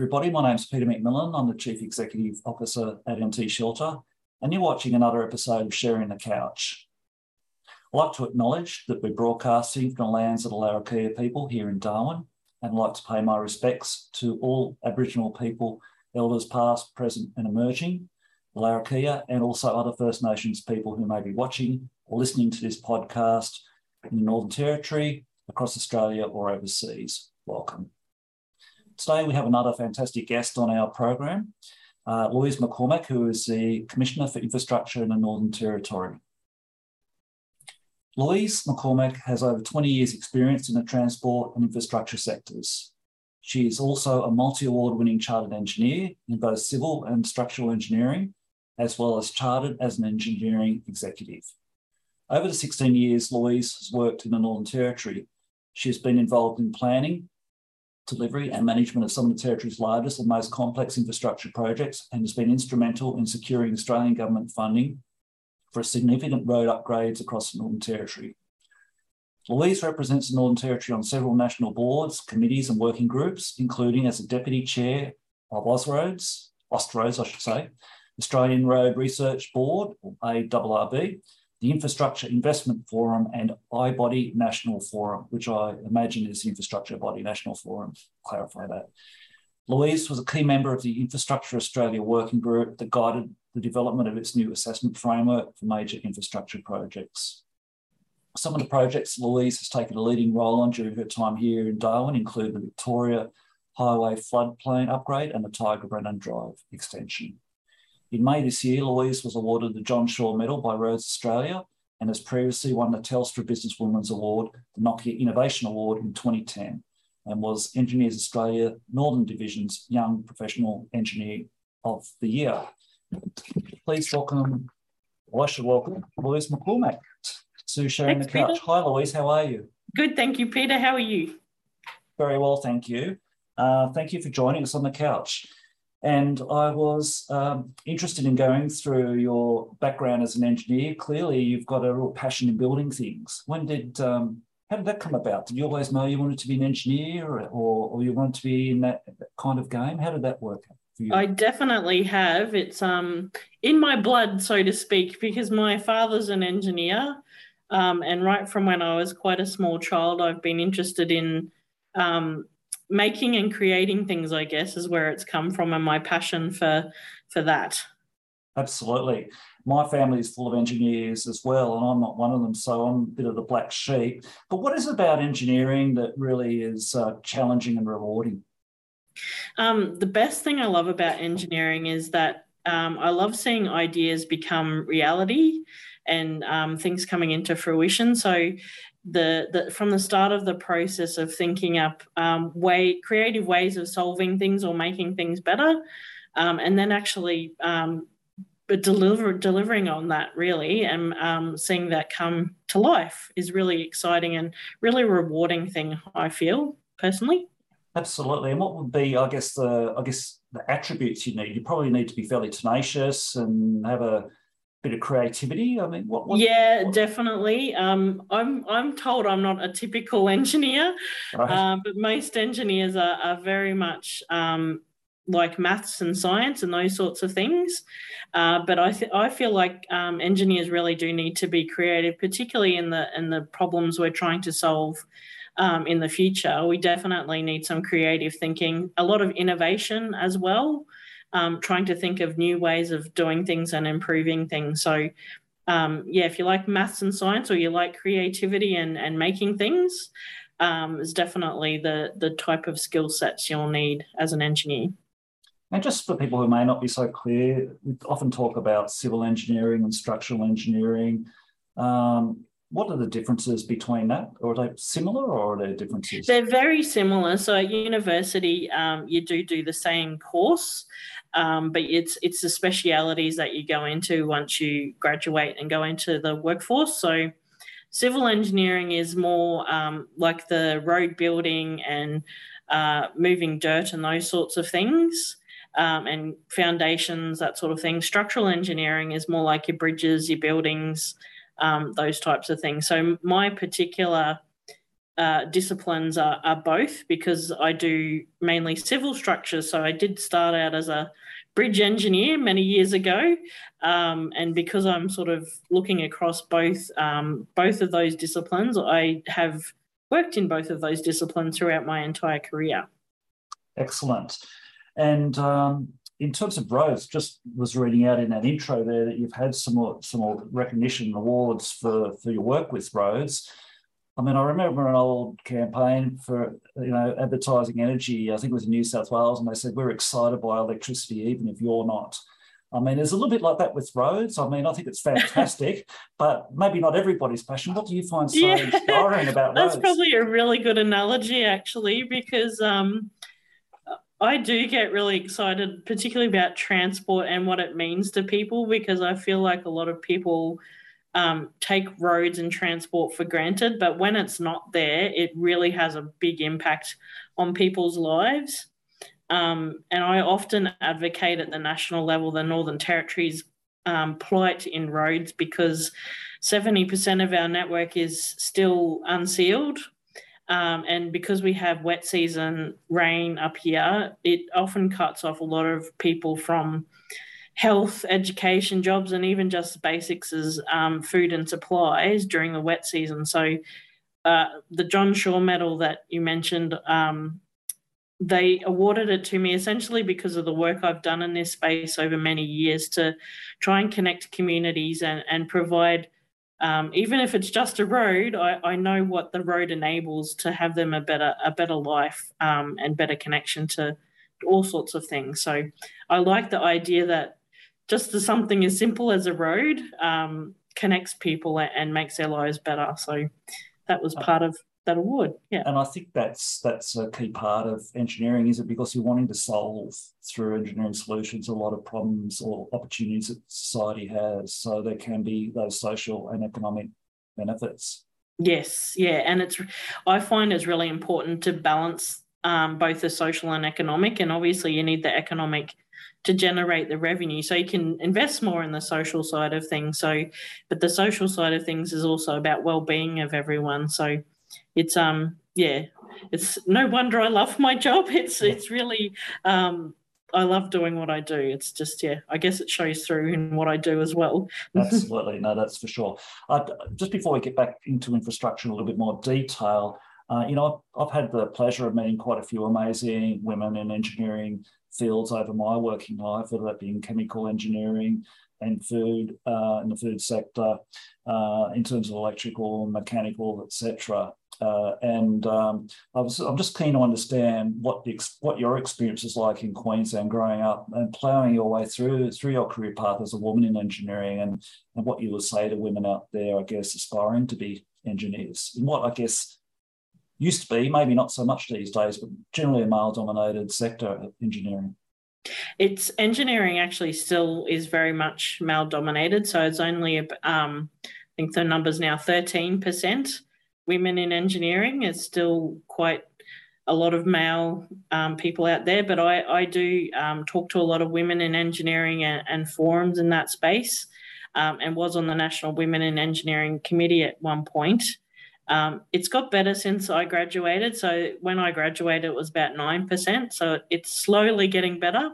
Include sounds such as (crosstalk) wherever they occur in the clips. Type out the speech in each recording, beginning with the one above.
everybody. My name's Peter McMillan. I'm the Chief Executive Officer at NT Shelter, and you're watching another episode of Sharing the Couch. I'd like to acknowledge that we're broadcasting from the lands of the Larrakia people here in Darwin, and I'd like to pay my respects to all Aboriginal people, elders past, present, and emerging, the Larrakia, and also other First Nations people who may be watching or listening to this podcast in the Northern Territory, across Australia, or overseas. Welcome. Today we have another fantastic guest on our program, uh, Louise McCormick, who is the Commissioner for Infrastructure in the Northern Territory. Louise McCormick has over 20 years experience in the transport and infrastructure sectors. She is also a multi-award winning chartered engineer in both civil and structural engineering, as well as chartered as an engineering executive. Over the 16 years Louise has worked in the Northern Territory, she has been involved in planning, delivery and management of some of the Territory's largest and most complex infrastructure projects and has been instrumental in securing Australian government funding for significant road upgrades across the Northern Territory. Louise represents the Northern Territory on several national boards, committees and working groups, including as a Deputy Chair of Austroads, Austroads I should say, Australian Road Research Board, or ARRB, the Infrastructure Investment Forum and iBody National Forum, which I imagine is the Infrastructure Body National Forum. Clarify that. Louise was a key member of the Infrastructure Australia working group that guided the development of its new assessment framework for major infrastructure projects. Some of the projects Louise has taken a leading role on during her time here in Darwin include the Victoria Highway floodplain upgrade and the Tiger Brennan Drive extension. In May this year, Louise was awarded the John Shaw Medal by Roads Australia and has previously won the Telstra Businesswomen's Award, the Nokia Innovation Award in 2010, and was Engineers Australia Northern Division's Young Professional Engineer of the Year. Please welcome, well, I should welcome Louise McCormick to sharing Thanks, the couch. Peter. Hi, Louise, how are you? Good, thank you, Peter. How are you? Very well, thank you. Uh, thank you for joining us on the couch. And I was um, interested in going through your background as an engineer. Clearly, you've got a real passion in building things. When did um, how did that come about? Did you always know you wanted to be an engineer, or, or you wanted to be in that, kind of game? How did that work for you? I definitely have. It's um in my blood, so to speak, because my father's an engineer, um, and right from when I was quite a small child, I've been interested in um, making and creating things i guess is where it's come from and my passion for for that. Absolutely. My family is full of engineers as well and i'm not one of them so i'm a bit of the black sheep. But what is it about engineering that really is uh, challenging and rewarding? Um, the best thing i love about engineering is that um, i love seeing ideas become reality and um, things coming into fruition. So the, the from the start of the process of thinking up um, way creative ways of solving things or making things better, um, and then actually um, deliver delivering on that really and um, seeing that come to life is really exciting and really rewarding thing I feel personally. Absolutely, and what would be I guess the I guess the attributes you need? You probably need to be fairly tenacious and have a bit of creativity? I mean, what? what yeah, what? definitely. Um, I'm I'm told I'm not a typical (laughs) engineer, right. uh, but most engineers are, are very much um, like maths and science and those sorts of things. Uh, but I th- I feel like um, engineers really do need to be creative, particularly in the in the problems we're trying to solve. Um, in the future, we definitely need some creative thinking, a lot of innovation as well um, trying to think of new ways of doing things and improving things. So, um, yeah, if you like maths and science or you like creativity and, and making things, um, is definitely the, the type of skill sets you'll need as an engineer. And just for people who may not be so clear, we often talk about civil engineering and structural engineering. Um, what are the differences between that? Or are they similar or are there differences? They're very similar. So at university, um, you do do the same course, um, but it's it's the specialities that you go into once you graduate and go into the workforce. So civil engineering is more um, like the road building and uh, moving dirt and those sorts of things. Um, and foundations, that sort of thing. Structural engineering is more like your bridges, your buildings, um, those types of things. So my particular uh, disciplines are, are both because I do mainly civil structures. So I did start out as a bridge engineer many years ago, um, and because I'm sort of looking across both um, both of those disciplines, I have worked in both of those disciplines throughout my entire career. Excellent. And um, in terms of roads, just was reading out in that intro there that you've had some more, some more recognition and awards for, for your work with roads. I mean, I remember an old campaign for you know advertising energy. I think it was in New South Wales, and they said we're excited by electricity, even if you're not. I mean, it's a little bit like that with roads. I mean, I think it's fantastic, (laughs) but maybe not everybody's passion. What do you find so yeah. inspiring about (laughs) That's roads? That's probably a really good analogy, actually, because um, I do get really excited, particularly about transport and what it means to people, because I feel like a lot of people um, take roads and transport for granted, but when it's not there, it really has a big impact on people's lives. Um, and I often advocate at the national level the Northern Territory's um, plight in roads because 70% of our network is still unsealed. Um, and because we have wet season rain up here, it often cuts off a lot of people from health, education, jobs, and even just basics as um, food and supplies during the wet season. So, uh, the John Shaw Medal that you mentioned, um, they awarded it to me essentially because of the work I've done in this space over many years to try and connect communities and, and provide. Um, even if it's just a road, I, I know what the road enables to have them a better a better life um, and better connection to all sorts of things. So I like the idea that just something as simple as a road um, connects people and makes their lives better. So that was part of that award. Yeah. And I think that's that's a key part of engineering, is it? Because you're wanting to solve through engineering solutions a lot of problems or opportunities that society has. So there can be those social and economic benefits. Yes, yeah. And it's I find it's really important to balance um, both the social and economic. And obviously you need the economic to generate the revenue. So you can invest more in the social side of things. So, but the social side of things is also about well-being of everyone. So, it's um yeah, it's no wonder I love my job. (laughs) It's it's really um I love doing what I do. It's just yeah, I guess it shows through in what I do as well. (laughs) Absolutely, no, that's for sure. Uh, just before we get back into infrastructure in a little bit more detail, uh, you know, I've, I've, had the pleasure of meeting quite a few amazing women in engineering fields over my working life, whether that be in chemical engineering and food uh, in the food sector, uh, in terms of electrical, mechanical, etc. Uh, and um, I I'm just keen to understand what the what your experience is like in Queensland growing up and ploughing your way through through your career path as a woman in engineering, and and what you would say to women out there, I guess, aspiring to be engineers, and what I guess used to be, maybe not so much these days, but generally a male dominated sector, engineering. It's engineering actually still is very much male dominated. So it's only, um, I think the number's now 13% women in engineering. It's still quite a lot of male um, people out there, but I, I do um, talk to a lot of women in engineering and, and forums in that space um, and was on the National Women in Engineering Committee at one point. Um, it's got better since I graduated. So when I graduated, it was about 9%. So it's slowly getting better.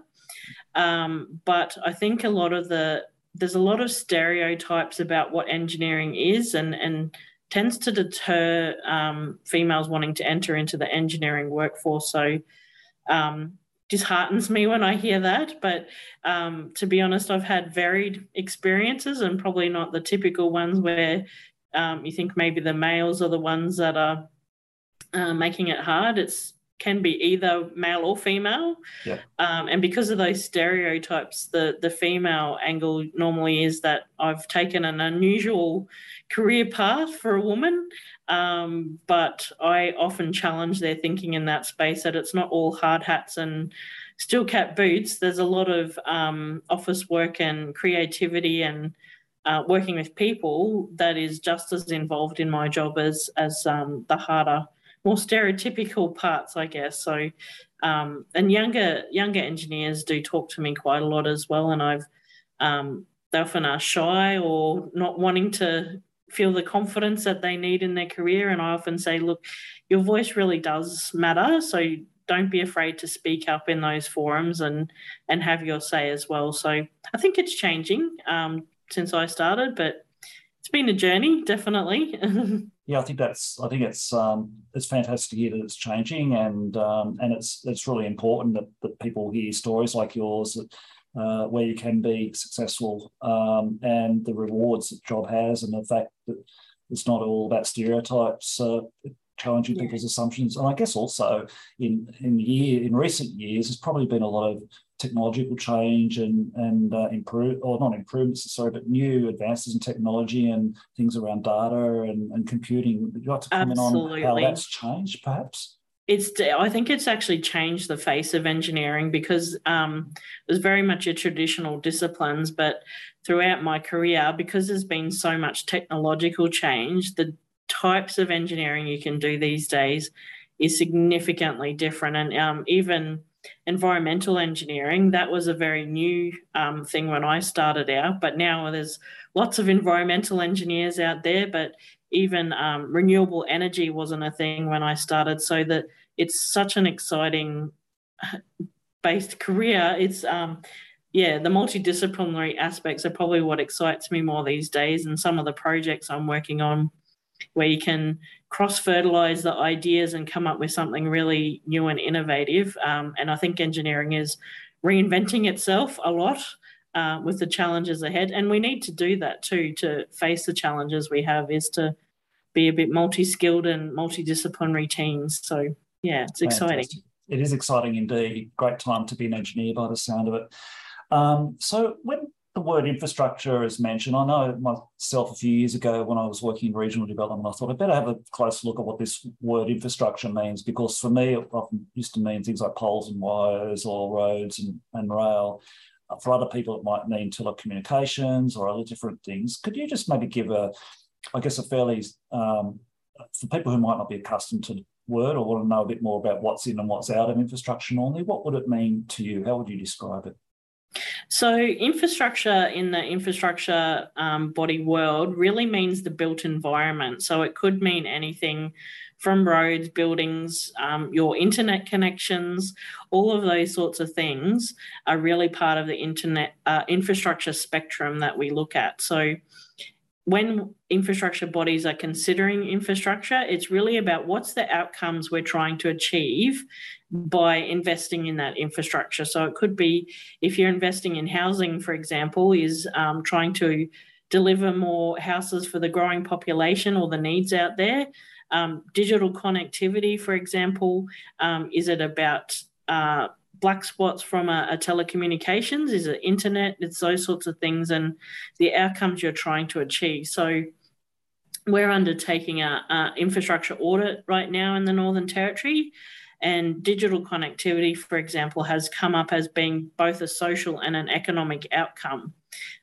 Um, but I think a lot of the, there's a lot of stereotypes about what engineering is and, and tends to deter um, females wanting to enter into the engineering workforce. So um, disheartens me when I hear that. But um, to be honest, I've had varied experiences and probably not the typical ones where um, you think maybe the males are the ones that are uh, making it hard. It's can be either male or female. Yeah. Um, and because of those stereotypes, the the female angle normally is that I've taken an unusual career path for a woman. Um, but I often challenge their thinking in that space that it's not all hard hats and steel cap boots. There's a lot of um, office work and creativity and uh, working with people that is just as involved in my job as as um, the harder, more stereotypical parts, I guess. So, um, and younger younger engineers do talk to me quite a lot as well, and I've um, they often are shy or not wanting to feel the confidence that they need in their career. And I often say, look, your voice really does matter. So don't be afraid to speak up in those forums and and have your say as well. So I think it's changing um, since I started, but it's been a journey, definitely. (laughs) yeah, I think that's I think it's um, it's fantastic to hear that it's changing, and um, and it's it's really important that, that people hear stories like yours that uh, where you can be successful um, and the rewards that job has and the fact that it's not all about stereotypes uh, challenging yeah. people's assumptions and i guess also in in year in recent years there's probably been a lot of technological change and and uh, improve or not improvements sorry but new advances in technology and things around data and, and computing. Would you like to comment Absolutely. on how that's changed perhaps? It's i think it's actually changed the face of engineering because um, it was very much a traditional disciplines but throughout my career because there's been so much technological change the types of engineering you can do these days is significantly different. And um, even environmental engineering that was a very new um, thing when i started out but now there's lots of environmental engineers out there but even um, renewable energy wasn't a thing when I started. So that it's such an exciting (laughs) based career. It's um, yeah, the multidisciplinary aspects are probably what excites me more these days, and some of the projects I'm working on where you can cross fertilize the ideas and come up with something really new and innovative. Um, and I think engineering is reinventing itself a lot uh, with the challenges ahead. And we need to do that too to face the challenges we have, is to be a bit multi skilled and multidisciplinary teams. So, yeah, it's exciting. Fantastic. It is exciting indeed. Great time to be an engineer by the sound of it. Um, so, when the word infrastructure is mentioned. I know myself a few years ago when I was working in regional development, I thought I'd better have a close look at what this word infrastructure means because for me, it often used to mean things like poles and wires or roads and, and rail. For other people, it might mean telecommunications or other different things. Could you just maybe give a, I guess, a fairly, um, for people who might not be accustomed to the word or want to know a bit more about what's in and what's out of infrastructure normally, what would it mean to you? How would you describe it? So, infrastructure in the infrastructure um, body world really means the built environment. So, it could mean anything from roads, buildings, um, your internet connections, all of those sorts of things are really part of the internet uh, infrastructure spectrum that we look at. So, when infrastructure bodies are considering infrastructure, it's really about what's the outcomes we're trying to achieve by investing in that infrastructure. So it could be if you're investing in housing, for example, is um, trying to deliver more houses for the growing population or the needs out there. Um, digital connectivity, for example, um, is it about uh, black spots from a, a, telecommunications? Is it internet? It's those sorts of things and the outcomes you're trying to achieve. So we're undertaking a, a infrastructure audit right now in the Northern Territory. And digital connectivity, for example, has come up as being both a social and an economic outcome.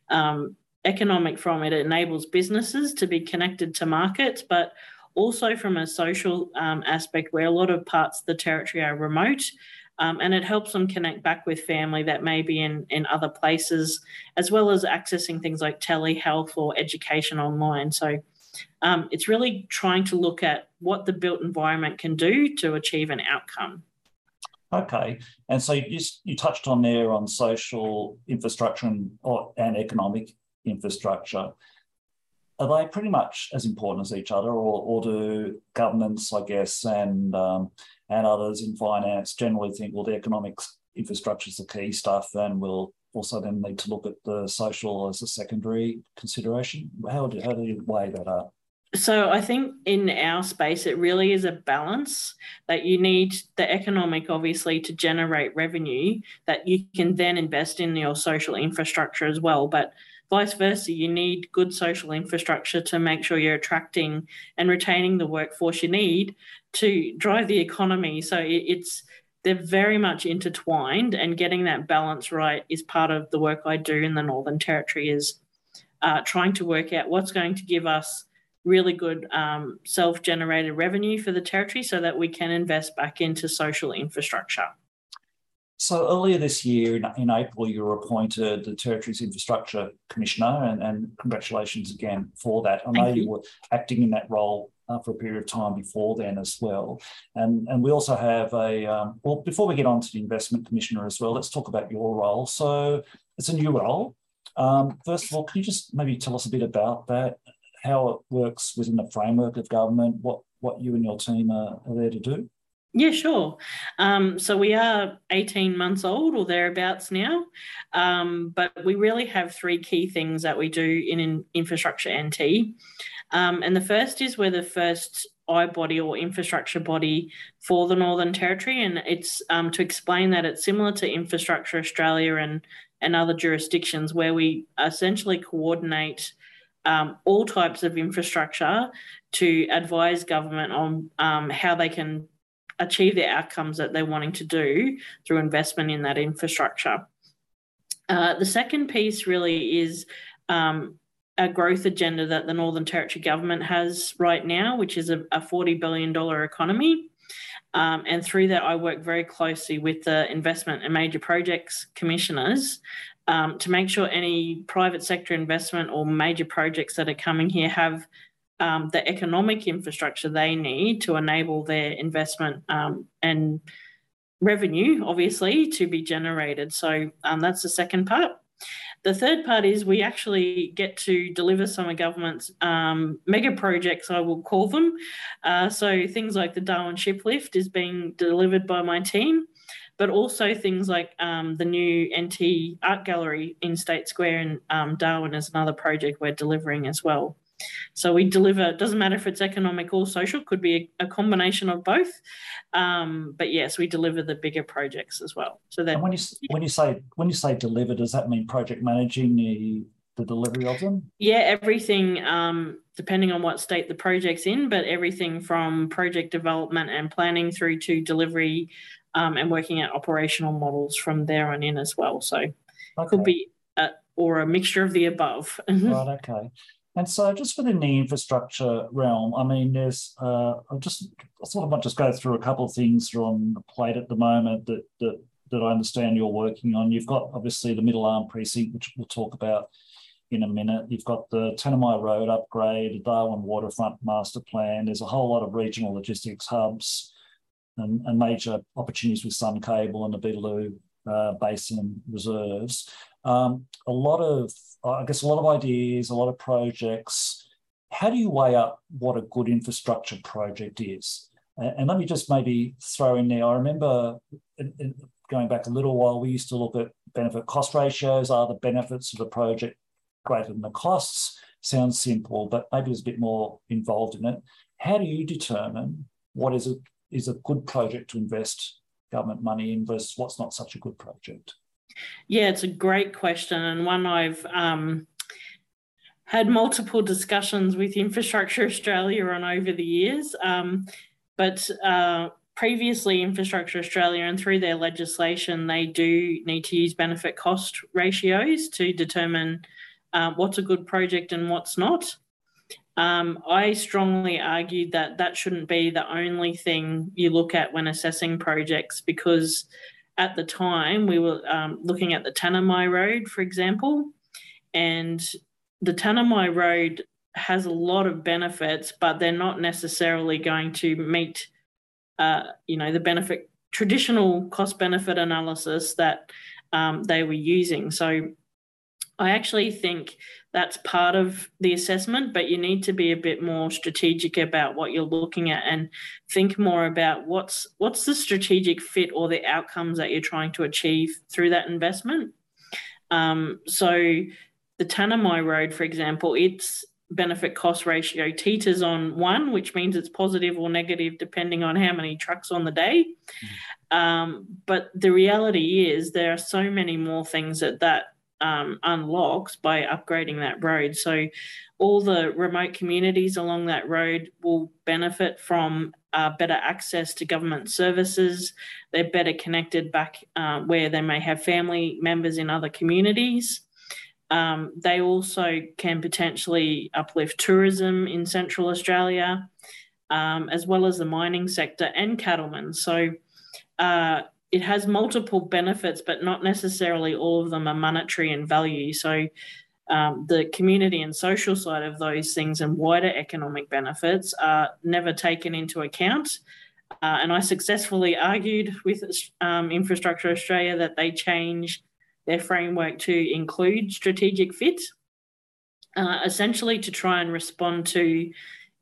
Um, economic from it enables businesses to be connected to markets, but also from a social um, aspect where a lot of parts of the territory are remote um, and it helps them connect back with family that may be in, in other places, as well as accessing things like telehealth or education online. So um, it's really trying to look at what the built environment can do to achieve an outcome. Okay, and so you you touched on there on social infrastructure and or, and economic infrastructure. Are they pretty much as important as each other, or, or do governments, I guess, and um, and others in finance generally think, well, the economic infrastructure is the key stuff, and we'll also then need to look at the social as a secondary consideration. How do, how do you weigh that up? So I think in our space, it really is a balance that you need the economic, obviously, to generate revenue that you can then invest in your social infrastructure as well. But vice versa, you need good social infrastructure to make sure you're attracting and retaining the workforce you need to drive the economy. So it's they're very much intertwined, and getting that balance right is part of the work I do in the Northern Territory. Is uh, trying to work out what's going to give us really good um, self-generated revenue for the territory, so that we can invest back into social infrastructure. so earlier this year, in, in, April, you were appointed the Territory's Infrastructure Commissioner, and, and congratulations again for that. I know you. you were acting in that role uh, for a period of time before then as well. And, and we also have a, um, well, before we get on to the Investment Commissioner as well, let's talk about your role. So it's a new role. Um, first of all, can you just maybe tell us a bit about that, how it works within the framework of government, what, what you and your team are, are there to do? Yeah, sure. Um, so we are 18 months old or thereabouts now, um, but we really have three key things that we do in, in infrastructure NT. Um, and the first is we're the first I body or infrastructure body for the Northern Territory. And it's um, to explain that it's similar to Infrastructure Australia and, and other jurisdictions where we essentially coordinate um, all types of infrastructure to advise government on um, how they can achieve the outcomes that they're wanting to do through investment in that infrastructure. Uh, the second piece really is um, a growth agenda that the Northern Territory government has right now, which is a, a $40 billion economy. Um, and through that, I work very closely with the investment and major projects commissioners um, to make sure any private sector investment or major projects that are coming here have um, the economic infrastructure they need to enable their investment um, and revenue, obviously, to be generated. So um, that's the second part. The third part is we actually get to deliver some of government's um, mega projects, I will call them. Uh, so things like the Darwin Ship Lift is being delivered by my team, but also things like um, the new NT Art Gallery in State Square in um, Darwin is another project we're delivering as well. So we deliver, it doesn't matter if it's economic or social, could be a, a combination of both. Um, but yes, we deliver the bigger projects as well. So that and when you when you say when you say deliver, does that mean project managing the the delivery of them? Yeah, everything um, depending on what state the project's in, but everything from project development and planning through to delivery um, and working at operational models from there on in as well. So okay. could be a, or a mixture of the above. (laughs) right. Okay. And so, just within the infrastructure realm, I mean, there's uh, I just I sort of want to just go through a couple of things on the plate at the moment that that that I understand you're working on. You've got obviously the Middle Arm precinct, which we'll talk about in a minute. You've got the Tanami Road upgrade, the Darwin Waterfront Master Plan. There's a whole lot of regional logistics hubs and, and major opportunities with Sun Cable and the Beetaloo uh, Basin reserves. Um, a lot of I guess a lot of ideas, a lot of projects. How do you weigh up what a good infrastructure project is? And let me just maybe throw in there. I remember going back a little while, we used to look at benefit cost ratios. Are the benefits of the project greater than the costs? Sounds simple, but maybe there's a bit more involved in it. How do you determine what is a, is a good project to invest government money in versus what's not such a good project? Yeah, it's a great question and one I've um, had multiple discussions with Infrastructure Australia on over the years. Um, but uh, previously, Infrastructure Australia and through their legislation, they do need to use benefit cost ratios to determine uh, what's a good project and what's not. Um, I strongly argued that that shouldn't be the only thing you look at when assessing projects because at the time, we were um, looking at the Tanami Road, for example, and the Tanami Road has a lot of benefits, but they're not necessarily going to meet, uh, you know, the benefit traditional cost benefit analysis that um, they were using. So I actually think that's part of the assessment, but you need to be a bit more strategic about what you're looking at and think more about what's what's the strategic fit or the outcomes that you're trying to achieve through that investment. Um, so the Tanami Road, for example, its benefit cost ratio teeters on one, which means it's positive or negative depending on how many trucks on the day. Mm. Um, but the reality is there are so many more things that that um, unlocks by upgrading that road. So, all the remote communities along that road will benefit from uh, better access to government services. They're better connected back uh, where they may have family members in other communities. Um, they also can potentially uplift tourism in Central Australia, um, as well as the mining sector and cattlemen. So, uh, it has multiple benefits, but not necessarily all of them are monetary in value. So um, the community and social side of those things and wider economic benefits are never taken into account. Uh, and I successfully argued with um, Infrastructure Australia that they change their framework to include strategic fit, uh, essentially to try and respond to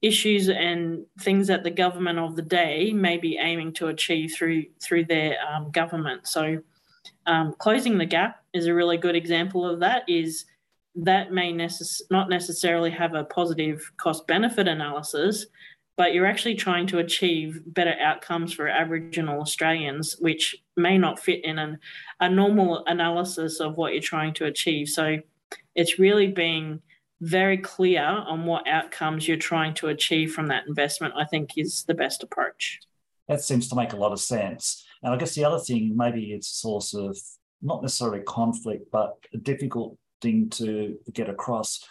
issues and things that the government of the day may be aiming to achieve through through their um, government. So, um, closing the gap is a really good example of that. Is that may necess- not necessarily have a positive cost benefit analysis, but you're actually trying to achieve better outcomes for Aboriginal Australians, which may not fit in an, a normal analysis of what you're trying to achieve. So it's really being very clear on what outcomes you're trying to achieve from that investment, I think is the best approach. That seems to make a lot of sense. And I guess the other thing, maybe it's a source of not necessarily conflict, but a difficult thing to get across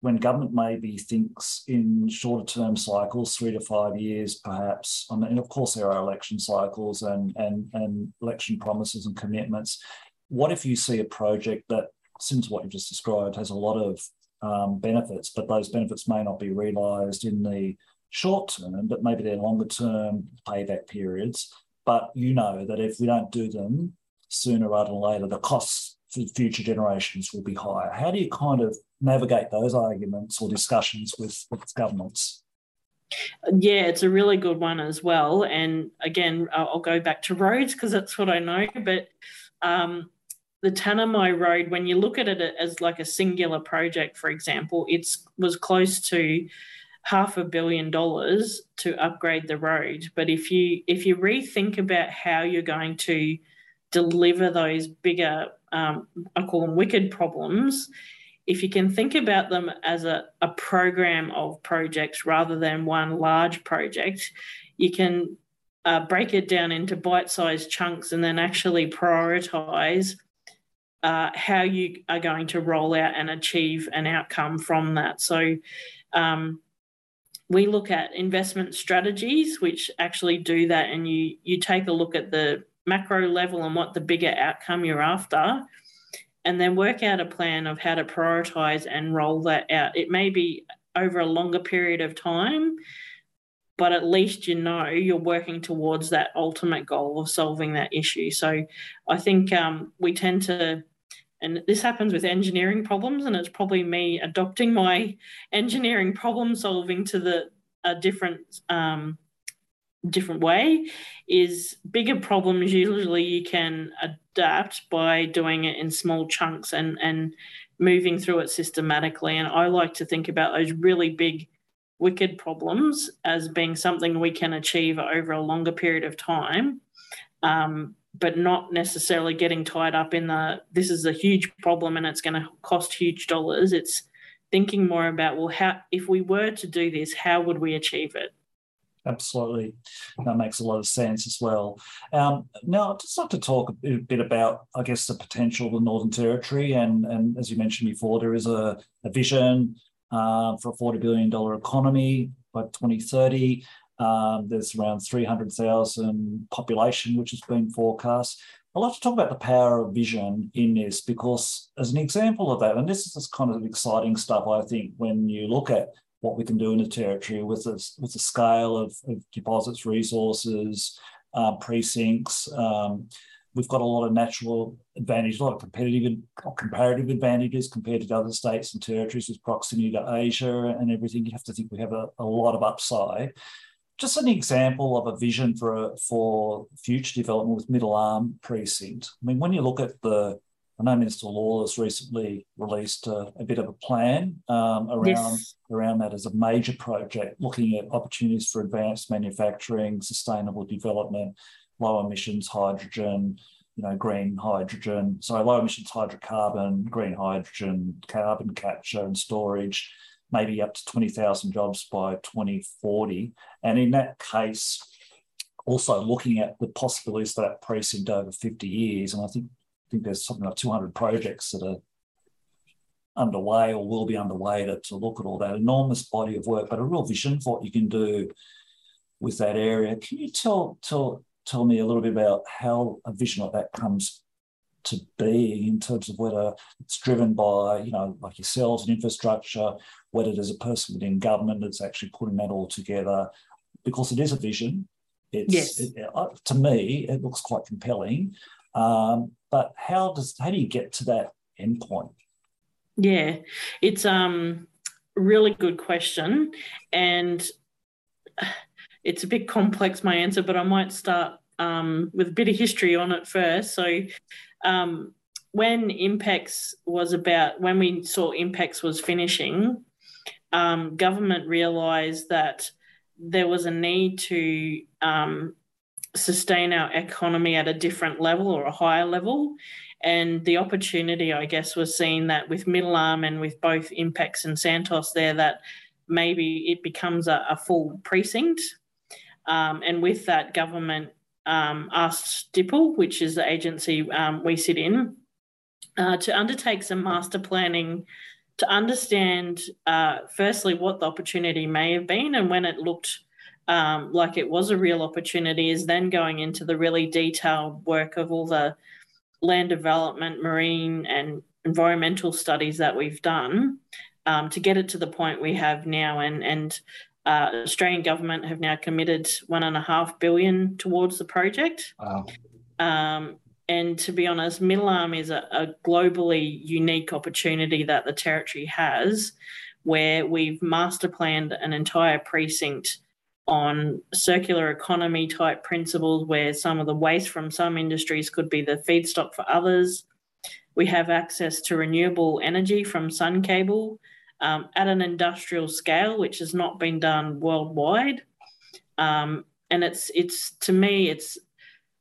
when government maybe thinks in shorter term cycles, three to five years perhaps, I mean, and of course there are election cycles and, and, and election promises and commitments. What if you see a project that, since what you've just described, has a lot of um, benefits, but those benefits may not be realised in the short term, but maybe they're longer term payback periods. But you know that if we don't do them sooner rather than later, the costs for future generations will be higher. How do you kind of navigate those arguments or discussions with, with governments? Yeah, it's a really good one as well. And again, I'll go back to roads because that's what I know. But um, the Tanami Road, when you look at it as like a singular project, for example, it was close to half a billion dollars to upgrade the road. But if you if you rethink about how you're going to deliver those bigger, um, I call them wicked problems, if you can think about them as a, a program of projects rather than one large project, you can uh, break it down into bite sized chunks and then actually prioritize uh, how you are going to roll out and achieve an outcome from that. So, um, we look at investment strategies which actually do that and you you take a look at the macro level and what the bigger outcome you're after and then work out a plan of how to prioritize and roll that out. It may be over a longer period of time, but at least you know you're working towards that ultimate goal of solving that issue. So I think um, we tend to, and this happens with engineering problems, and it's probably me adopting my engineering problem solving to the a different um, different way is bigger problems usually you can adapt by doing it in small chunks and and moving through it systematically and i like to think about those really big wicked problems as being something we can achieve over a longer period of time um, but not necessarily getting tied up in the this is a huge problem and it's going to cost huge dollars it's thinking more about well how if we were to do this how would we achieve it absolutely. That makes a lot of sense as well. Um, now, just like to talk a bit about, I guess, the potential of the Northern Territory. And, and as you mentioned before, there is a, a vision uh, for a $40 billion economy by 2030. Um, there's around 300,000 population, which has been forecast. I'd like to talk about the power of vision in this because, as an example of that, and this is kind of exciting stuff, I think, when you look at what we can do in the territory with the, with the scale of, of deposits, resources, uh, precincts. Um, we've got a lot of natural advantage, a lot of competitive and comparative advantages compared to other states and territories with proximity to Asia and everything. You have to think we have a, a lot of upside. Just an example of a vision for a, for future development with Middle Arm precinct. I mean, when you look at the I know Minister Lawler recently released a, a, bit of a plan um, around yes. around that as a major project, looking at opportunities for advanced manufacturing, sustainable development, low emissions hydrogen, you know, green hydrogen, so low emissions hydrocarbon, green hydrogen, carbon capture and storage, maybe up to 20,000 jobs by 2040. And in that case, also looking at the possibilities for that precinct over 50 years. And I think I think there's something like 200 projects that are underway or will be underway to, to look at all that enormous body of work, but a real vision for what you can do with that area. Can you tell tell tell me a little bit about how a vision like that comes to be in terms of whether it's driven by, you know, like yourselves and infrastructure, whether there's a person within government that's actually putting that all together, because it is a vision. It's yes. it, uh, to me, it looks quite compelling. Um, but how does how do you get to that endpoint? Yeah, it's um really good question, and it's a bit complex my answer, but I might start um, with a bit of history on it first. So um, when INPEX was about, when we saw INPEX was finishing, um, government realised that there was a need to um, sustain our economy at a different level or a higher level. And the opportunity, I guess, was seen that with Middle Arm and with both INPEX and Santos there, that maybe it becomes a, a full precinct. Um, and with that, government um, asked DIPL, which is the agency um, we sit in, uh, to undertake some master planning to understand, uh, firstly, what the opportunity may have been and when it looked um, like it was a real opportunity, is then going into the really detailed work of all the land development, marine, and environmental studies that we've done um, to get it to the point we have now. And, and uh, Australian government have now committed one and a half billion towards the project. Wow. Um, and to be honest, Middle Arm is a, a, globally unique opportunity that the territory has, where we've master planned an entire precinct on circular economy type principles, where some of the waste from some industries could be the feedstock for others. We have access to renewable energy from Sun Cable um, at an industrial scale, which has not been done worldwide. Um, and it's it's to me it's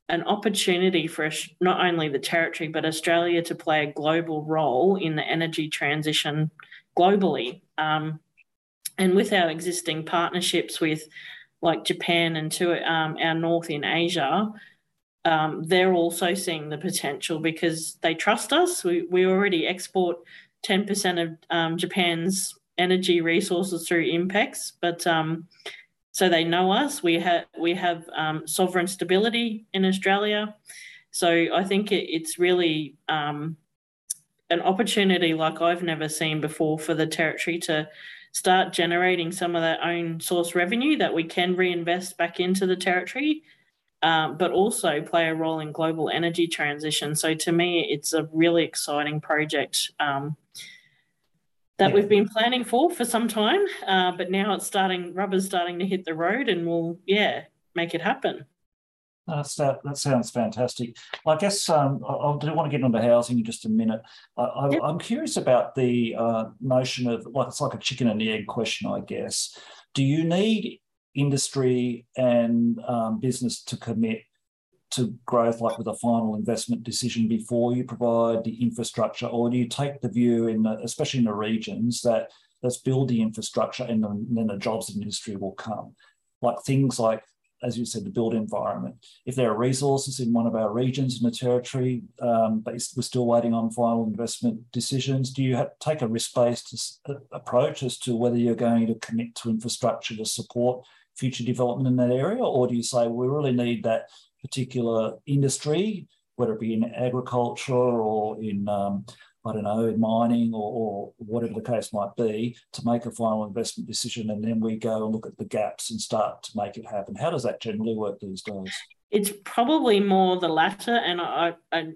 an opportunity for not only the territory but Australia to play a global role in the energy transition globally. Um, and with our existing partnerships with like Japan and to um, our north in Asia, um, they're also seeing the potential because they trust us. We, we already export 10% of um, Japan's energy resources through INPEX, but um, so they know us. We have we have um, sovereign stability in Australia, so I think it, it's really um, an opportunity like I've never seen before for the territory to start generating some of their own source revenue that we can reinvest back into the territory um, but also play a role in global energy transition. So to me, it's a really exciting project um, that yeah. we've been planning for for some time, uh, but now it's starting. Rubber's starting to hit the road, and we'll yeah make it happen. That's, that, that sounds fantastic. I guess um, I, I, do want to get into housing in just a minute. I, am curious about the uh, notion of like it's like a chicken and the egg question, I guess. Do you need industry and um, business to commit to growth, like with a final investment decision before you provide the infrastructure, or do you take the view in, the, especially in the regions, that let's build the infrastructure and then the jobs industry will come, like things like as you said, the built environment. If there are resources in one of our regions in the territory, um, but we're still waiting on final investment decisions, do you take a risk-based uh, approach as to whether you're going to commit to infrastructure to support future development in that area? Or do you say we really need that particular industry, whether it be in agriculture or in, um, I don't know, in mining or, or, whatever the case might be, to make a final investment decision and then we go and look at the gaps and start to make it happen? How does that generally work these days? It's probably more the latter. And I, I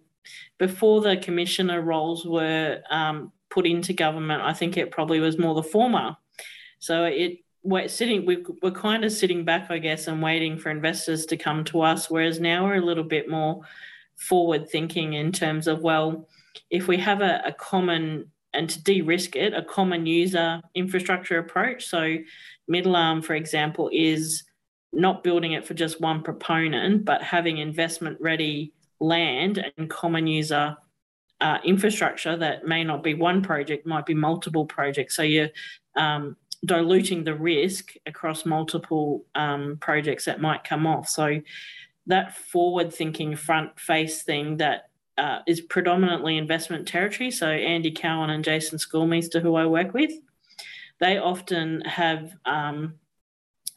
before the commissioner roles were um, put into government, I think it probably was more the former. So it we're sitting we we're kind of sitting back i guess and waiting for investors to come to us whereas now we're a little bit more forward thinking in terms of well if we have a, a common and to de-risk it a common user infrastructure approach. So middle arm for example is not building it for just one proponent but having investment ready land and common user uh, infrastructure that may not be one project might be multiple projects. So you're um, diluting the risk across multiple um, projects that might come off. So that forward thinking front face thing that uh, is predominantly investment territory. So Andy Cowan and Jason Schoolmeester, who I work with, they often have um,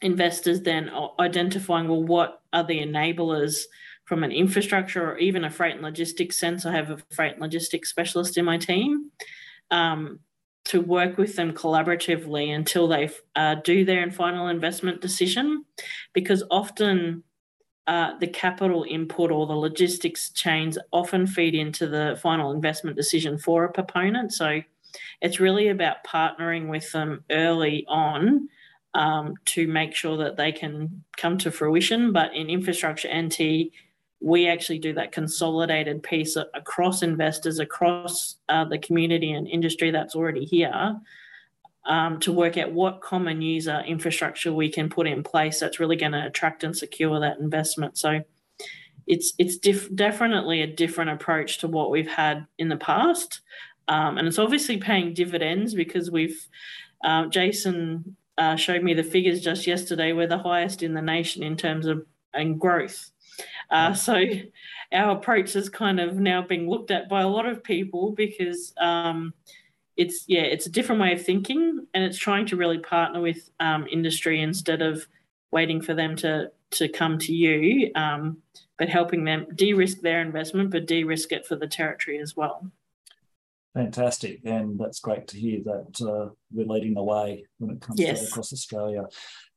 investors then identifying well what are the enablers from an infrastructure or even a freight and logistics sense. I have a freight and logistics specialist in my team um, to work with them collaboratively until they uh, do their final investment decision, because often. Uh, the capital input or the logistics chains often feed into the final investment decision for a proponent. So it's really about partnering with them early on um, to make sure that they can come to fruition. But in infrastructure NT, we actually do that consolidated piece across investors, across uh, the community and industry that's already here. Um, to work out what common user infrastructure we can put in place that's really going to attract and secure that investment. So it's it's diff- definitely a different approach to what we've had in the past, um, and it's obviously paying dividends because we've uh, Jason uh, showed me the figures just yesterday. We're the highest in the nation in terms of and growth. Uh, so our approach is kind of now being looked at by a lot of people because um, it's yeah it's a different way of thinking and it's trying to really partner with um, industry instead of waiting for them to to come to you, um, but helping them de-risk their investment, but de-risk it for the territory as well. Fantastic, and that's great to hear that uh, we're leading the way when it comes yes. to across Australia.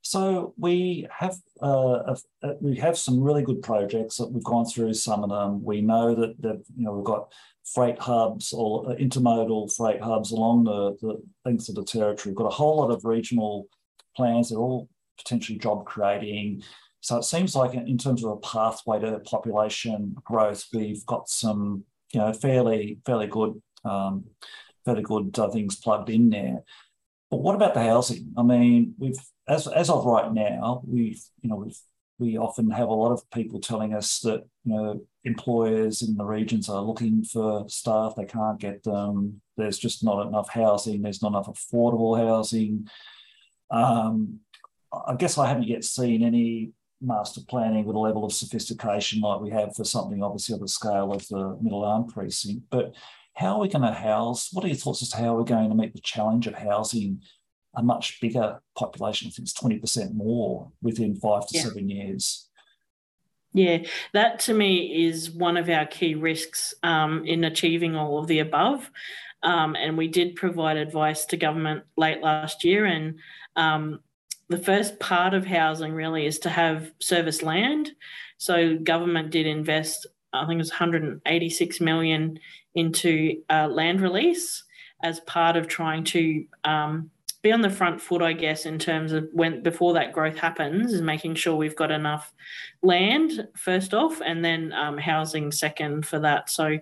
So we have uh, we have some really good projects that we've gone through. Some of them we know that that you know we've got freight hubs or intermodal freight hubs along the, the length of the territory. We've got a whole lot of regional plans. They're all potentially job creating. So it seems like in terms of a pathway to population growth, we've got some you know fairly fairly good um, fairly good uh, things plugged in there. But what about the housing? I mean, we've as as of right now, we've you know we've we often have a lot of people telling us that you know employers in the regions are looking for staff. They can't get them. There's just not enough housing. There's not enough affordable housing. Um, i guess i haven't yet seen any master planning with a level of sophistication like we have for something obviously of the scale of the middle arm precinct. But how are we going to house? What are your thoughts as to how we're going to meet the challenge of housing a much bigger population? I think it's 20% more within five to yeah. seven years. Yeah, that to me is one of our key risks um, in achieving all of the above. Um, and we did provide advice to government late last year. And um, the first part of housing really is to have service land. So government did invest, I think it was 186 million into uh, land release as part of trying to um, be on the front foot, I guess, in terms of when before that growth happens, is making sure we've got enough land first off, and then um, housing second for that. So,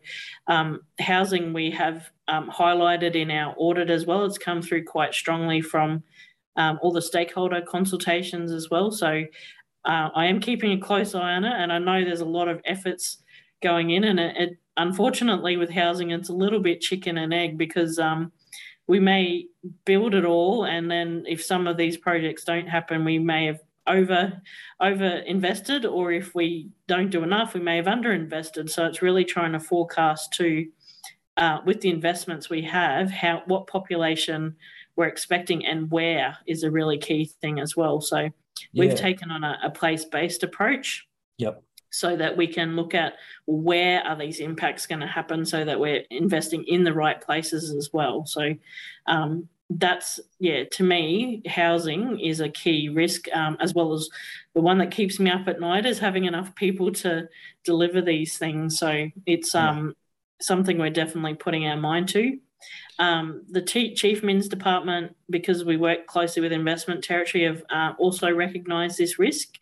um, housing we have um, highlighted in our audit as well. It's come through quite strongly from um, all the stakeholder consultations as well. So, uh, I am keeping a close eye on it, and I know there's a lot of efforts going in, and it, it unfortunately with housing it's a little bit chicken and egg because um, we may build it all and then if some of these projects don't happen we may have over over invested or if we don't do enough we may have under invested so it's really trying to forecast to uh, with the investments we have how what population we're expecting and where is a really key thing as well. So we've taken on a, a place-based approach. Yep so that we can look at where are these impacts going to happen so that we're investing in the right places as well. So um, that's yeah to me housing is a key risk um, as well as the one that keeps me up at night is having enough people to deliver these things. So it's um, something we're definitely putting our mind to. Um, the chief mins department because we work closely with investment territory have uh, also recognised this risk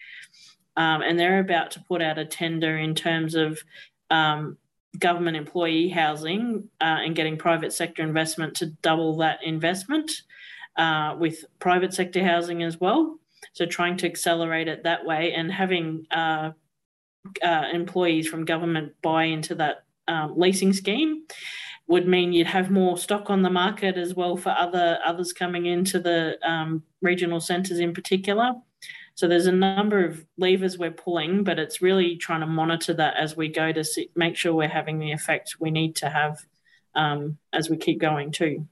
um, and they're about to put out a tender in terms of um, government employee housing uh, and getting private sector investment to double that investment uh, with private sector housing as well. So trying to accelerate it that way and having uh, uh employees from government buy into that um, leasing scheme would mean you'd have more stock on the market as well for other others coming into the um, regional centres in particular. So there's a number of levers we're pulling, but it's really trying to monitor that as we go to see, make sure we're having the effect we need to have um, as we keep going too.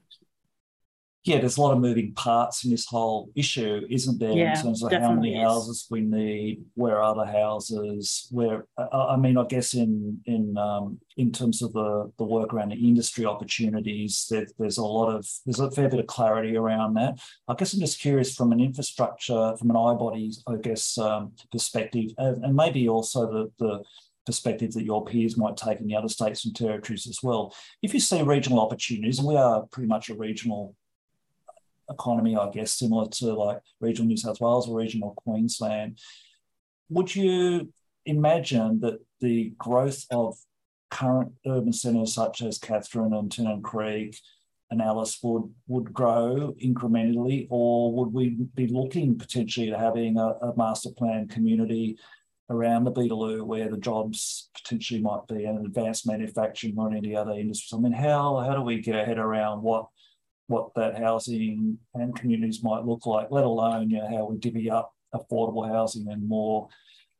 Yeah, there's a lot of moving parts in this whole issue, isn't there? Yeah, in terms of how many houses we need, where are the houses, where I mean, I guess in in um, in terms of the the work around the industry opportunities, there, there's a lot of there's a fair bit of clarity around that. I guess I'm just curious from an infrastructure, from an iBody, I guess, um, perspective, and, and maybe also the the perspective that your peers might take in the other states and territories as well. If you see regional opportunities, and we are pretty much a regional economy, I guess, similar to like regional New South Wales or regional Queensland. Would you imagine that the growth of current urban centres such as Katherine and Tennant Creek and Alice would would grow incrementally, or would we be looking potentially at having a, a master plan community around the Beetaloo where the jobs potentially might be in advanced manufacturing or any other industries? I mean, how how do we get our head around what what that housing and communities might look like, let alone you know, how we divvy up affordable housing and more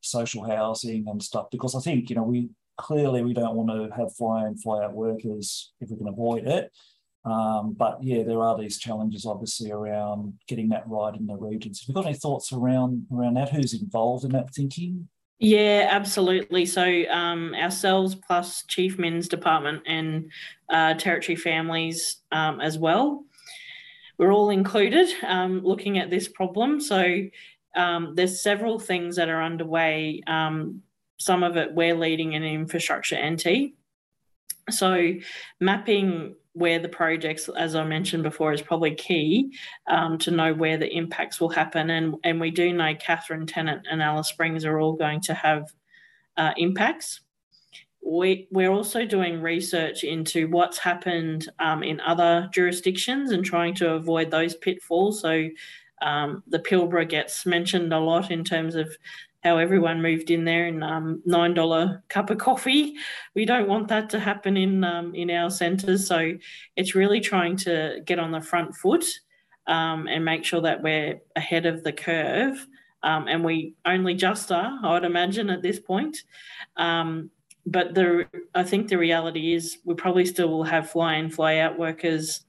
social housing and stuff. Because I think, you know, we clearly we don't want to have fly in, fly out workers if we can avoid it. Um, but yeah, there are these challenges obviously around getting that right in the regions. Have you got any thoughts around around that? Who's involved in that thinking? Yeah, absolutely. So um, ourselves plus Chief Men's Department and uh, Territory Families um, as well. We're all included um, looking at this problem. So um, there's several things that are underway. Um, some of it we're leading in infrastructure NT. So mapping where the projects, as I mentioned before, is probably key um, to know where the impacts will happen. And, and we do know Katherine Tennant and Alice Springs are all going to have uh, impacts. We, we're also doing research into what's happened um, in other jurisdictions and trying to avoid those pitfalls. So um, the Pilbara gets mentioned a lot in terms of how everyone moved in there and um, nine dollar cup of coffee. We don't want that to happen in um, in our centres. So it's really trying to get on the front foot um, and make sure that we're ahead of the curve. Um, and we only just are, I would imagine, at this point. Um, but the I think the reality is we probably still will have fly in, fly out workers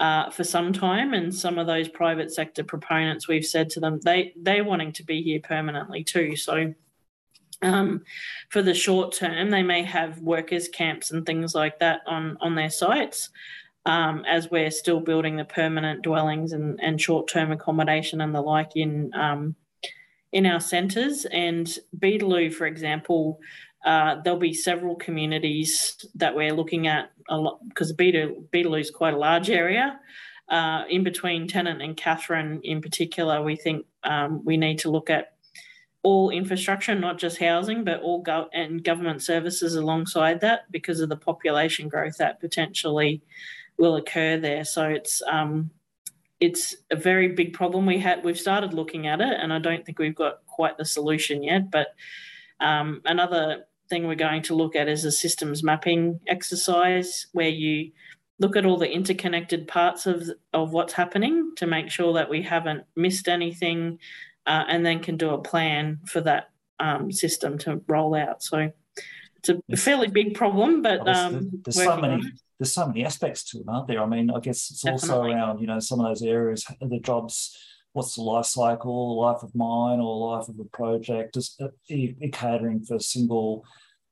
uh, for some time. And some of those private sector proponents, we've said to them, they they're wanting to be here permanently too. So um, for the short term, they may have workers camps and things like that on on their sites. Um, as we're still building the permanent dwellings and, and short term accommodation and the like in um, in our centres. And Beetaloo, for example, uh, there'll be several communities that we're looking at a lot because Beetaloo is quite a large area. Uh, in between Tennant and Katherine, in particular, we think um, we need to look at all infrastructure, not just housing, but all go- and government services alongside that because of the population growth that potentially will occur there. So it's um, it's a very big problem. We had we've started looking at it, and I don't think we've got quite the solution yet. But um, another thing we're going to look at is a systems mapping exercise where you look at all the interconnected parts of, of what's happening to make sure that we haven't missed anything uh, and then can do a plan for that um, system to roll out. So it's a yes. fairly big problem, but um, there's, so many there's so many aspects to it, aren't there? I mean, I guess it's Definitely. also around you know some of those areas, the jobs what's the life cycle, life of mine, or life of a project? Just uh, catering for single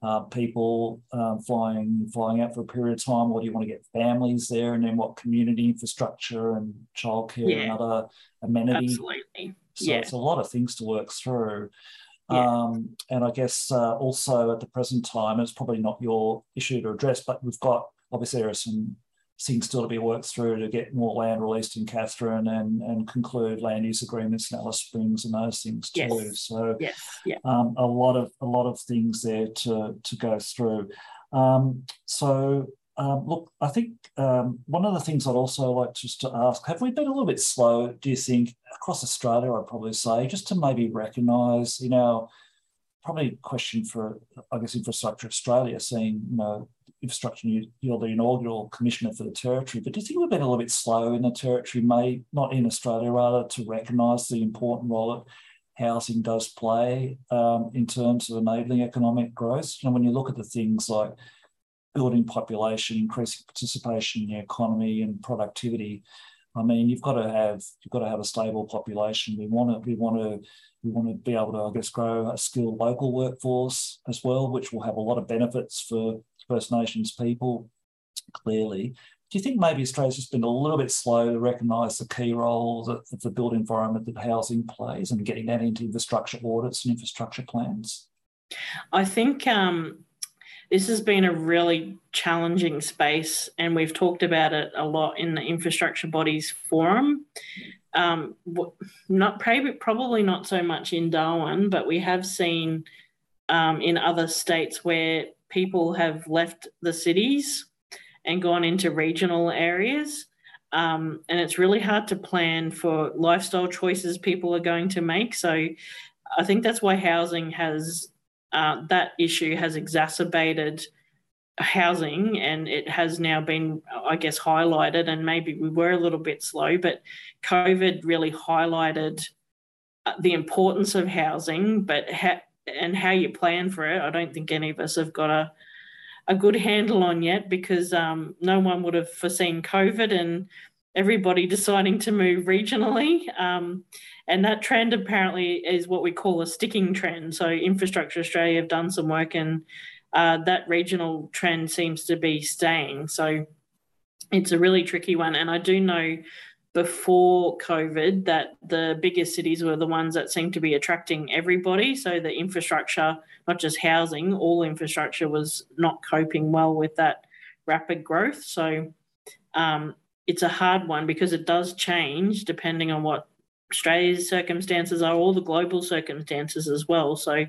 uh, people um, flying flying out for a period of time, or do you want to get families there, and then what community infrastructure and childcare yeah. and other amenities? Absolutely. So yeah. it's a lot of things to work through. Yeah. Um, and I guess uh, also at the present time, it's probably not your issue to address, but we've got obviously there are some things still to be worked through to get more land released in Katherine and, and conclude land use agreements in Alice Springs and those things too. Yes. So yes. yeah. Um, a lot of a lot of things there to to go through. Um, so um, look, I think um, one of the things I'd also like just to ask: Have we been a little bit slow? Do you think across Australia? I'd probably say just to maybe recognise, you know, probably a question for I guess Infrastructure Australia, seeing you know infrastructure, you're the inaugural commissioner for the territory, but do you think we've been a little bit slow in the territory, may not in Australia, rather, to recognise the important role that housing does play um, in terms of enabling economic growth? And when you look at the things like building population, increasing participation in the economy and productivity, I mean, you've got to have you've got to have a stable population. We want to we want to we want to be able to, I guess, grow a skilled local workforce as well, which will have a lot of benefits for First Nations people. Clearly, do you think maybe Australia's just been a little bit slow to recognise the key role that, the built environment that housing plays and getting that into infrastructure audits and infrastructure plans? I think um, this has been a really challenging space, and we've talked about it a lot in the infrastructure bodies forum. Um, not probably not so much in Darwin, but we have seen um, in other states where people have left the cities and gone into regional areas. Um, and it's really hard to plan for lifestyle choices people are going to make. So I think that's why housing has uh, that issue has exacerbated housing and it has now been i guess highlighted and maybe we were a little bit slow but covid really highlighted uh, the importance of housing but ha- and how you plan for it i don't think any of us have got a a good handle on yet because um, no one would have foreseen covid and everybody deciding to move regionally. Um, and that trend apparently is what we call a sticking trend. So, Infrastructure Australia have done some work, and uh, that regional trend seems to be staying. So, it's a really tricky one. And I do know before COVID that the biggest cities were the ones that seemed to be attracting everybody. So, the infrastructure, not just housing, all infrastructure was not coping well with that rapid growth. So, um, it's a hard one because it does change depending on what Australia's circumstances are, all the global circumstances as well. So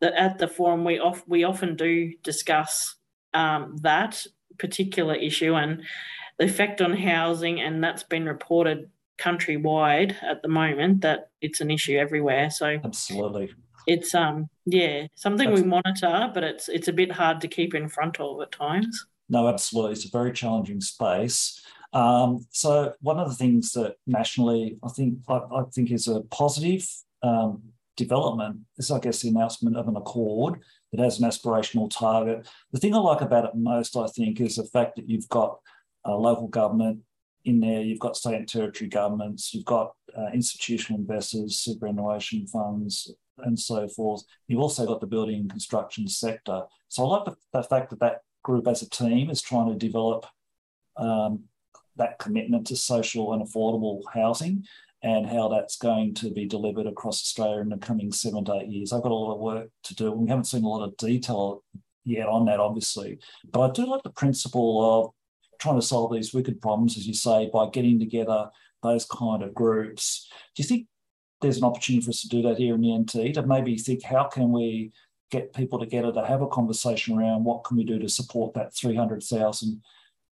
the, at the forum, we we often do discuss um, that particular issue and the effect on housing, and that's been reported countrywide at the moment that it's an issue everywhere. So absolutely, it's um yeah something we monitor, but it's it's a bit hard to keep in front of at times. No, absolutely, it's a very challenging space. Um, so one of the things that nationally I think I, I think is a positive um, development is, I guess, the announcement of an accord that has an aspirational target. The thing I like about it most, I think, is the fact that you've got uh, local government in there, you've got state and territory governments, you've got uh, institutional investors, superannuation funds, and so forth. You've also got the building and construction sector. So I like the, the fact that that group as a team is trying to develop um, that commitment to social and affordable housing and how that's going to be delivered across Australia in the coming seven to eight years. I've got a lot of work to do. We haven't seen a lot of detail yet on that, obviously, but I do like the principle of trying to solve these wicked problems, as you say, by getting together those kind of groups. Do you think there's an opportunity for us to do that here in the NT to maybe think how can we get people together to have a conversation around what can we do to support that 300,000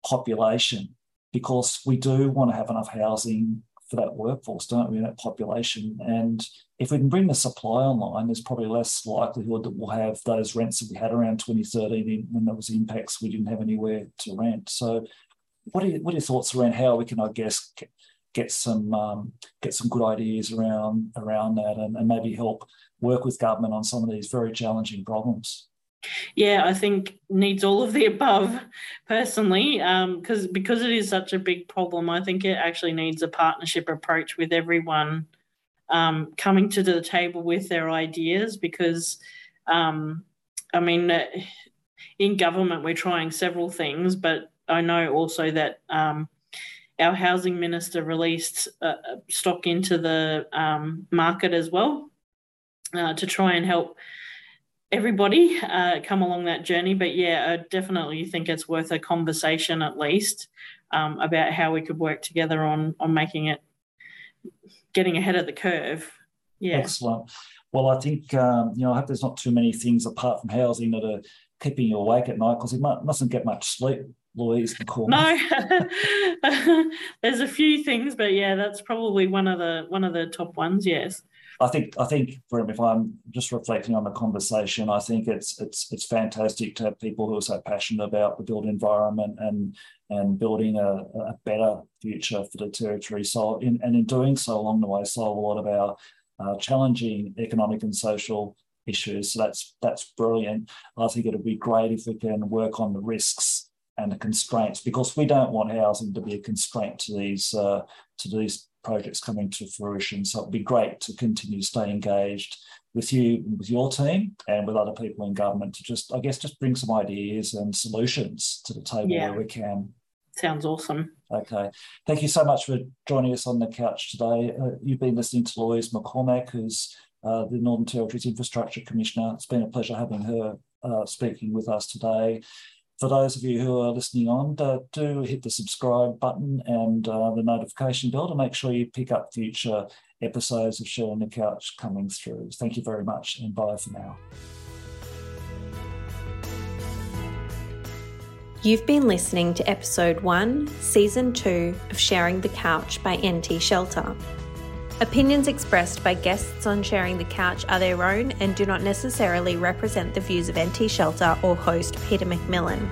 population because we do want to have enough housing for that workforce, don't we, that population? And if we can bring the supply online, there's probably less likelihood that we'll have those rents that we had around 2013 when there was impacts, we didn't have anywhere to rent. So what are, you, what are your thoughts around how we can, I guess, get some um, get some good ideas around around that and, and maybe help work with government on some of these very challenging problems? Yeah, I think needs all of the above personally, because um, because it is such a big problem. I think it actually needs a partnership approach with everyone um, coming to the table with their ideas. Because, um, I mean, uh, in government we're trying several things, but I know also that um, our housing minister released uh, stock into the um, market as well uh, to try and help everybody uh, come along that journey. But yeah, I definitely think it's worth a conversation at least um, about how we could work together on on making it getting ahead of the curve. Yeah. Excellent. Well, I think um, you know I hope there's not too many things apart from housing that are keeping you awake at night because you mustn't get much sleep. Louise McCall. No, (laughs) there's a few things, but yeah, that's probably one of the one of the top ones. Yes. I think I think if I'm just reflecting on the conversation, I think it's it's it's fantastic to have people who are so passionate about the built environment and and building a, a better future for the territory. So in, and in doing so along the way, solve a lot of our uh, challenging economic and social issues. So that's that's brilliant. I think it'd be great if we can work on the risks and the constraints because we don't want housing to be a constraint to these uh, to these projects coming to fruition. So it'd be great to continue to stay engaged with you, with your team, and with other people in government to just, I guess, just bring some ideas and solutions to the table yeah. where we can. Sounds awesome. Okay. Thank you so much for joining us on the couch today. Uh, you've been listening to Louise McCormick, who's uh, the Northern Territory's Infrastructure Commissioner. It's been a pleasure having her uh, speaking with us today. For those of you who are listening on, uh, do hit the subscribe button and uh, the notification bell to make sure you pick up future episodes of Sharing the Couch coming through. Thank you very much and bye for now. You've been listening to episode 1, season 2 of Sharing the Couch by NT Shelter. Opinions expressed by guests on Sharing the Couch are their own and do not necessarily represent the views of NT Shelter or host Peter McMillan.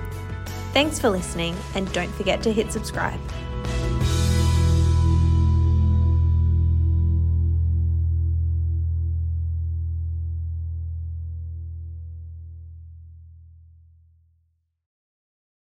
Thanks for listening and don't forget to hit subscribe.